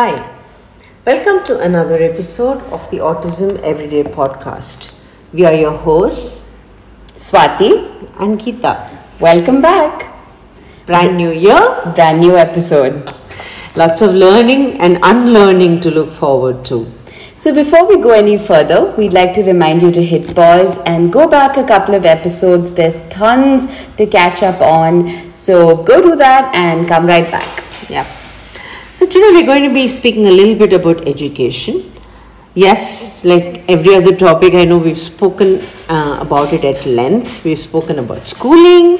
Hi, welcome to another episode of the Autism Everyday podcast. We are your hosts, Swati, and Geeta. welcome back. Brand new year, Brand new episode. lots of learning and unlearning to look forward to. So, before we go any further, we'd like to remind you to hit pause and go back a couple of episodes. There's tons to catch up on. So, go do that and come right back. Yeah. So today we're going to be speaking a little bit about education. Yes, like every other topic, I know we've spoken uh, about it at length. We've spoken about schooling.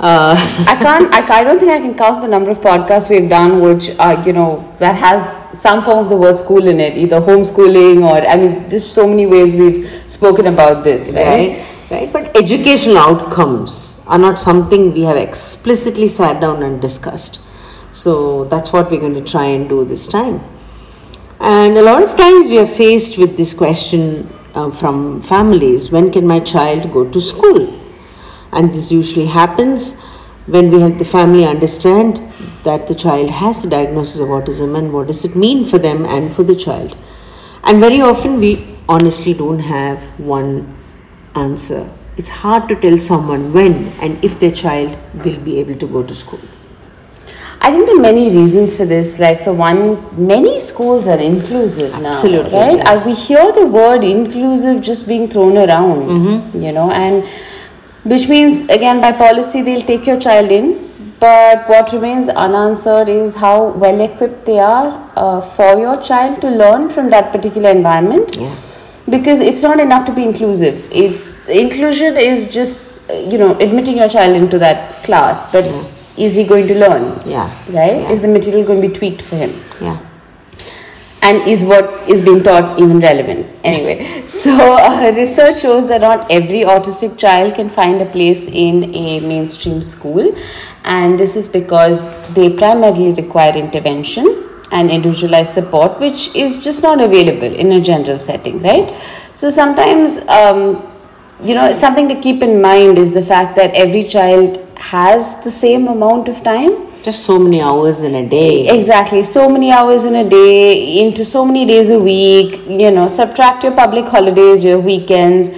Uh, I can't, I, I don't think I can count the number of podcasts we've done which, uh, you know, that has some form of the word school in it, either homeschooling or, I mean, there's so many ways we've spoken about this, right? right right but educational outcomes are not something we have explicitly sat down and discussed so that's what we're going to try and do this time and a lot of times we are faced with this question uh, from families when can my child go to school and this usually happens when we help the family understand that the child has a diagnosis of autism and what does it mean for them and for the child and very often we honestly don't have one answer. It's hard to tell someone when and if their child will be able to go to school. I think there are many reasons for this. Like for one, many schools are inclusive Absolutely, now, right? yeah. Uh, we hear the word inclusive just being thrown around, Mm-hmm. you know, and which means again by policy they'll take your child in, but what remains unanswered is how well equipped they are uh, for your child to learn from that particular environment. Yeah. Because it's not enough to be inclusive. It's inclusion is just uh, you know admitting your child into that class, but is he going to learn? Yeah. right? Yeah. Is the material going to be tweaked for him? Yeah. And is what is being taught even relevant? Anyway, so uh, research shows that not every autistic child can find a place in a mainstream school, and this is because they primarily require intervention and individualized support, which is just not available in a general setting, right? So sometimes, um, you know, something to keep in mind is the fact that every child has the same amount of time Just so many hours in a day. Exactly. So many hours in a day, into so many days a week, you know, subtract your public holidays, your weekends,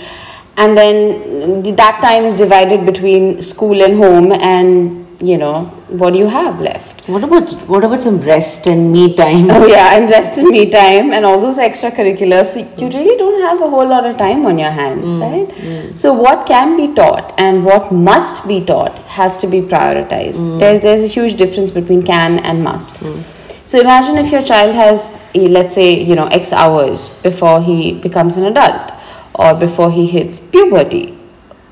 and then that time is divided between school and home, and you know, what do you have left? What about what about some rest and me time? Oh, yeah, and rest and me time, and all those extracurriculars. So you mm. really don't have a whole lot of time on your hands, mm, right? Mm. So, what can be taught and what must be taught has to be prioritized. There's, there's a huge difference between can and must. So, imagine if your child has, eh, let's say, you know, X hours before he becomes an adult or before he hits puberty.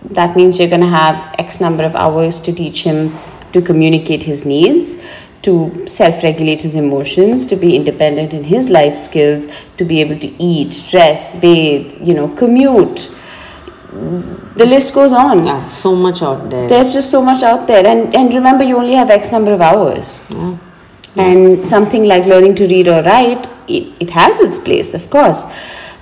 That means you're going to have X number of hours to teach him to communicate his needs, to self regulate his emotions, to be independent in his life skills, to be able to eat, dress, bathe, you know, commute. The list goes on. Yeah, so much out there. There's just so much out there. And, and remember, you only have X number of hours. Yeah. And something like learning to read or write, it, it has its place, of course.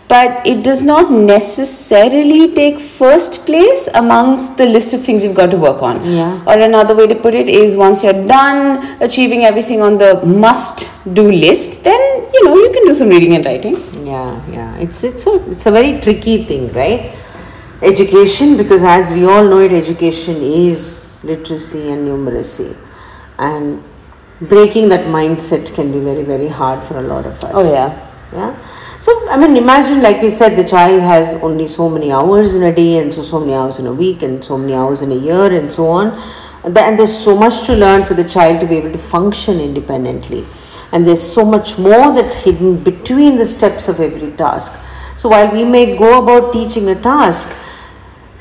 But it does not necessarily take first place amongst the list of things you've got to work on. Yeah. Or another way to put it is once you're done achieving everything on the must do list, then you know you can do some reading and writing. Yeah, yeah. It's it's a it's a very tricky thing, right? Education, because as we all know it, education is literacy and numeracy, and breaking that mindset can be very very hard for a lot of us. Oh, yeah. Yeah. So I mean, imagine like we said, the child has only so many hours in a day, and so so many hours in a week, and so many hours in a year, and so on. And there's so much to learn for the child to be able to function independently. And there's so much more that's hidden between the steps of every task. So while we may go about teaching a task,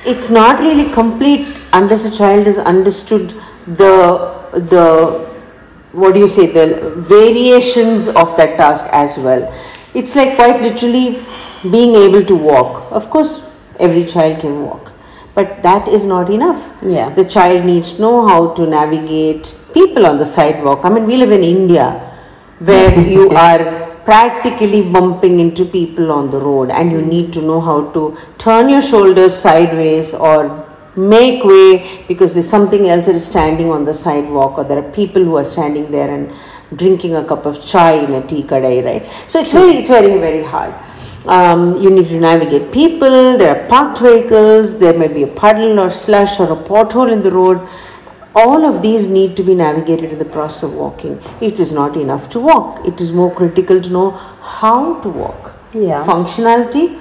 it's not really complete unless a child has understood the the what do you say the variations of that task as well it's like quite literally being able to walk. Of course every child can walk but that is not enough. Yeah. the child needs to know how to navigate people on the sidewalk. I mean we live in india where you are practically bumping into people on the road and you need to know how to turn your shoulders sideways or make way because there's something else that is standing on the sidewalk or there are people who are standing there and drinking a cup of chai in a tea kadai, right? So it's very, it's very, very hard. Um, you need to navigate people, there are parked vehicles, there may be a puddle or slush or a pothole in the road. All of these need to be navigated in the process of walking. It is not enough to walk, it is more critical to know how to walk. Yeah. Functionality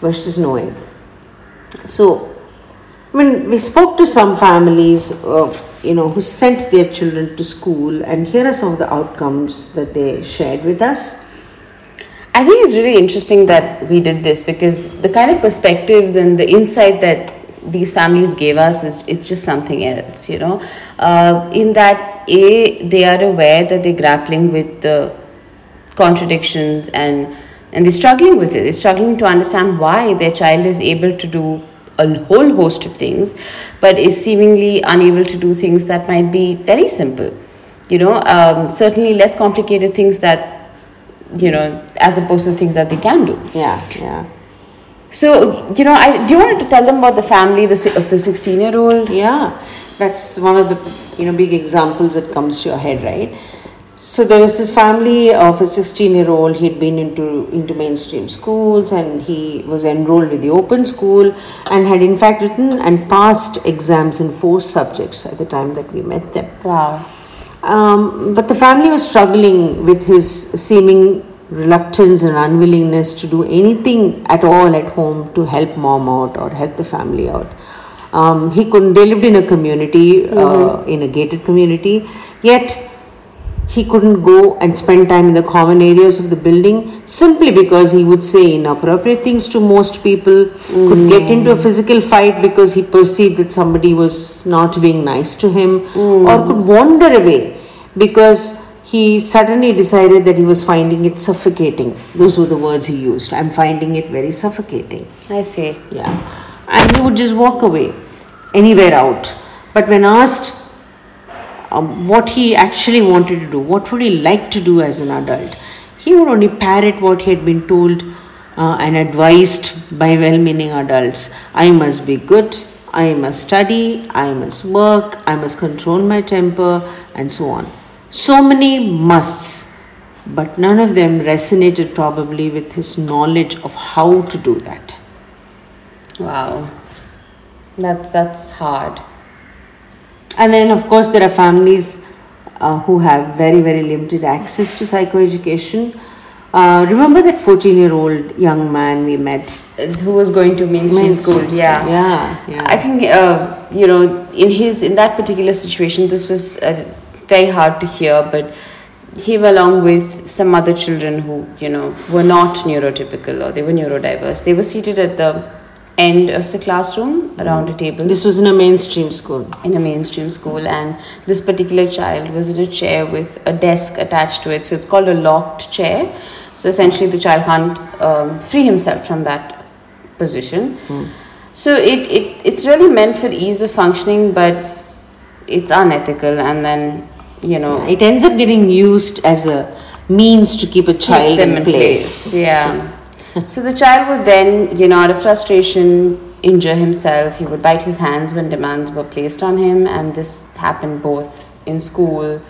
versus knowing. So, I mean, we spoke to some families, uh, you know, who sent their children to school, and here are some of the outcomes that they shared with us. I think it's really interesting that we did this because the kind of perspectives and the insight that these families gave us is it's just something else, you know. Uh, in that, a they are aware that they're grappling with the contradictions and and they're struggling with it. They're struggling to understand why their child is able to do a whole host of things, but is seemingly unable to do things that might be very simple. You know, um, certainly less complicated things that you know, as opposed to things that they can do. Yeah, yeah. So, you know, I do you want to tell them about the family the, of the 16 year old? Yeah, that's one of the you know big examples that comes to your head, right? So there was this family of a 16 year old. He'd been into into mainstream schools and he was enrolled in the open school and had in fact written and passed exams in four subjects at the time that we met them. Wow. Um, but the family was struggling with his seeming reluctance and unwillingness to do anything at all at home to help mom out or help the family out. Um, he couldn't, they lived in a community, uh, in a gated community, yet he couldn't go and spend time in the common areas of the building simply because he would say inappropriate things to most people, could get hmm. into a physical fight because he perceived that somebody was not being nice to him, hmm. or could wander away because he suddenly decided that he was finding it suffocating. Those were the words he used. I'm finding it very suffocating. I see. Yeah. And he would just walk away, anywhere out. But when asked um, what he actually wanted to do, what would he like to do as an adult, he would only parrot what he had been told uh, and advised by well meaning adults. I must be good, I must study, I must work, I must control my temper, and so on. So many musts, but none of them resonated probably with his knowledge of how to do that. Wow. That's that's hard. And then, of course, there are families uh, who have very, very limited access to psychoeducation. Uh, remember that 14 year old young man we met? Who was going to mainstream, Mainstream school? school, Yeah. yeah, yeah. I think uh, you know in his in that particular situation, this was uh, very hard to hear, but him along with some other children who you know were not neurotypical or they were neurodiverse. They were seated at the end of the classroom around a table. This was in a mainstream school. in a mainstream school and this particular child was in a chair with a desk attached to it so it's called a locked chair so essentially the child can't um, free himself from that position so it, it it's really meant for ease of functioning but it's unethical and then you know It ends up getting used as a means to keep a child keep in place. Yeah. So the child would then, you know, out of frustration, injure himself. He would bite his hands when demands were placed on him, and this happened both in school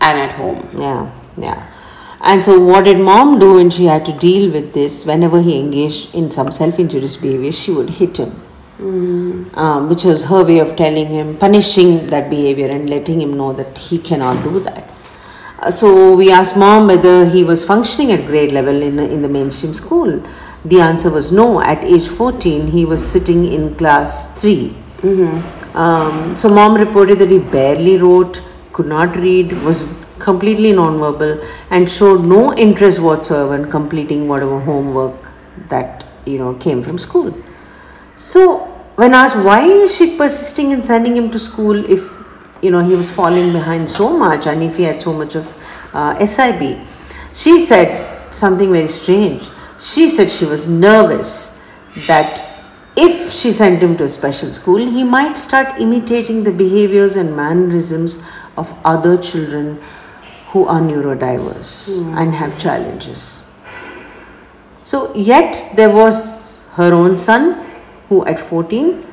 and at home. Yeah, yeah. And so, what did mom do when she had to deal with this? Whenever he engaged in some self injurious behavior, she would hit him. Um, which was her way of telling him, punishing that behavior and letting him know that he cannot do that. So, we asked mom whether he was functioning at grade level in, in the mainstream school. The answer was no. At age 14, he was sitting in class 3. Um, so, mom reported that he barely wrote, could not read, was completely nonverbal, and showed no interest whatsoever in completing whatever homework that you know came from school. So, when asked why is she persisting in sending him to school if you know he was falling behind so much and if he had so much of uh, SIB, she said something very strange. She said she was nervous that if she sent him to a special school, he might start imitating the behaviors and mannerisms of other children who are neurodiverse and have challenges. So, yet there was her own son who at 14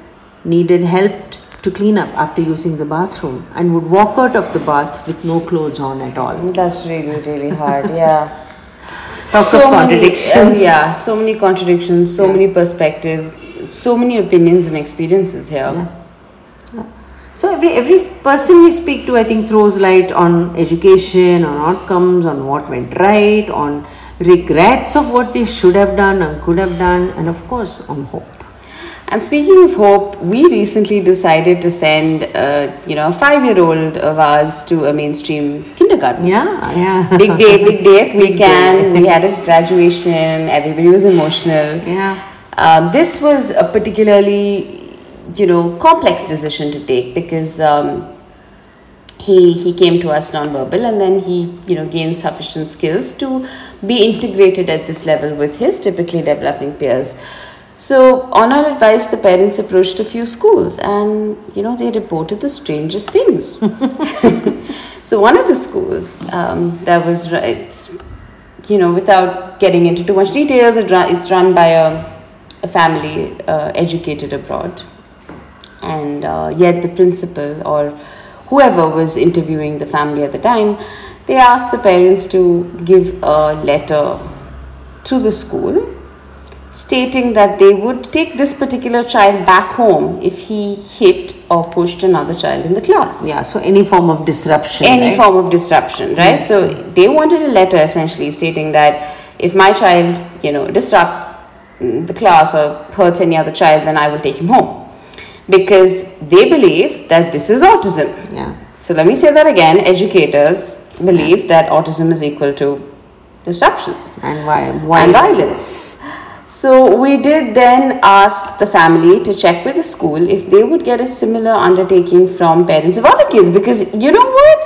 needed help to clean up after using the bathroom and would walk out of the bath with no clothes on at all. That's really, really hard. Yeah. Talk of contradictions. Many, uh, yeah, so many contradictions, so many perspectives, so many opinions and experiences here. Yeah. So every every person we speak to, I think, throws light on education, on outcomes, on what went right, on regrets of what they should have done and could have done, and of course, on hope. And speaking of hope, we recently decided to send, uh, you know, a five-year-old of ours to a mainstream kindergarten. Yeah, yeah. Big day, big day. Can. day. We had a graduation. Everybody was emotional. Yeah. Um, this was a particularly, you know, complex decision to take because um, he he came to us non-verbal and then he you know gained sufficient skills to be integrated at this level with his typically developing peers. So, on our advice, the parents approached a few schools and you know they reported the strangest things. so, one of the schools um, that was it's you know without getting into too much details, it run, it's run by a, a family uh, educated abroad, and uh, yet the principal or whoever was interviewing the family at the time, they asked the parents to give a letter to the school stating that they would take this particular child back home if he hit or pushed another child in the class. Yeah, so any form of disruption. Any right? form of disruption, right? So they wanted a letter essentially stating that if my child, you know, disrupts mm, the class or hurts any other child, then I will take him home. Because they believe that this is autism. Yeah. So let me say that again. Educators believe that autism is equal to disruptions And why? Why? and violence. So we did then ask the family to check with the school if they would get a similar undertaking from parents of other kids because you know what?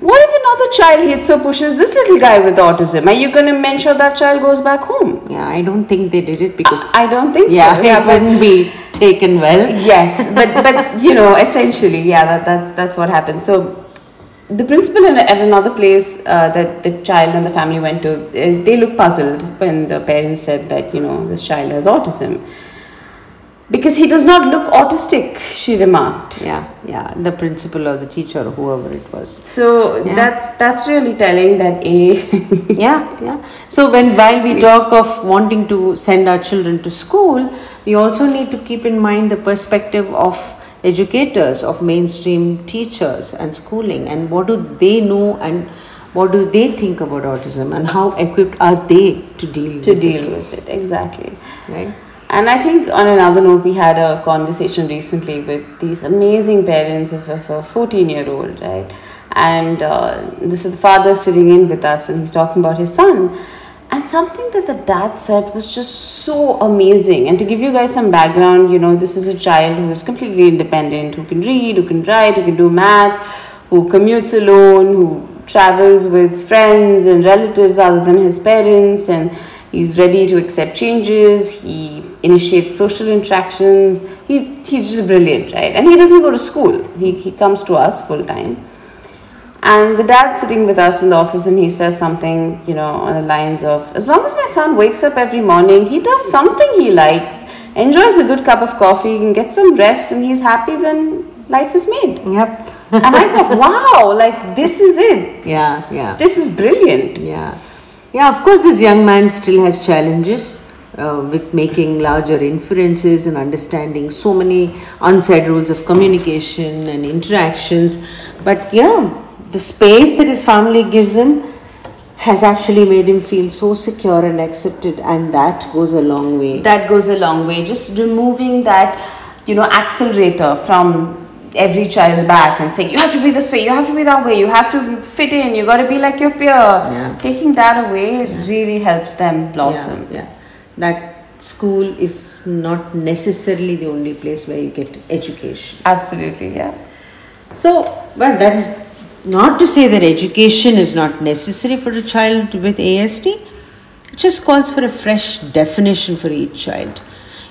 What if another child hits or pushes this little guy with autism? Are you going to ensure that child goes back home? Yeah, I don't think they did it because. I don't think yeah, so. it wouldn't be taken well. yes but but you know essentially yeah that, that's that's what happened so the principal in, at another place uh, that the child and the family went to uh, they looked puzzled when the parents said that you know this child has autism because he does not look autistic she remarked Yeah, yeah, the principal or the teacher or whoever it was. so Yeah. that's that's really telling that a yeah yeah so when while we talk of wanting to send our children to school we also need to keep in mind the perspective of educators of mainstream teachers and schooling and what do they know and what do they think about autism and how equipped are they to deal to with deal the with it exactly right And I think on another note, we had a conversation recently with these amazing parents of, of a 14 year old, right? And uh, this is the father sitting in with us and he's talking about his son. And something that the dad said was just so amazing. And to give you guys some background, you know, this is a child who is completely independent, who can read, who can write, who can do math, who commutes alone, who travels with friends and relatives other than his parents, and he's ready to accept changes. He initiates social interactions. He's he's just brilliant, right? And he doesn't go to school. He he comes to us full time. And the dad's sitting with us in the office and he says something, you know, on the lines of, as long as my son wakes up every morning, he does something he likes, enjoys a good cup of coffee, and gets some rest, and he's happy, then life is made. yep And I thought, wow, like this is it. yeah yeah This is brilliant. Yeah, yeah. Of course, this young man still has challenges uh, with making larger inferences and understanding so many unsaid rules of communication and interactions. But yeah, the space that his family gives him has actually made him feel so secure and accepted, and that goes a long way. That goes a long way. Just removing that, you know, accelerator from every child's back and saying, you have to be this way, you have to be that way, you have to fit in, you got to be like your peer. Yeah. Taking that away really helps them blossom. Yeah, yeah. That school is not necessarily the only place where you get education. Absolutely, yeah. So, well, that is not to say that education is not necessary for a child with ASD. It just calls for a fresh definition for each child.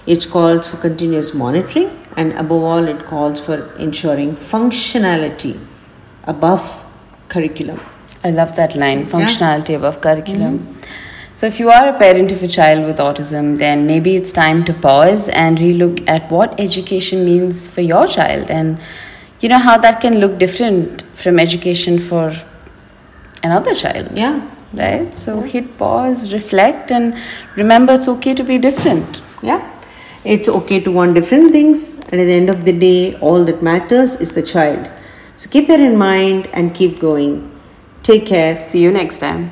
It calls for continuous monitoring, and above all, it calls for ensuring functionality above curriculum. I love that line functionality above curriculum. Mm-hmm. So, if you are a parent of a child with autism, then maybe it's time to pause and relook at what education means for your child and you know how that can look different from education for another child. Yeah. Right? So, hit pause, reflect, and remember it's okay to be different. Yeah. It's okay to want different things, and at the end of the day, all that matters is the child. So keep that in mind and keep going. Take care. See you next time.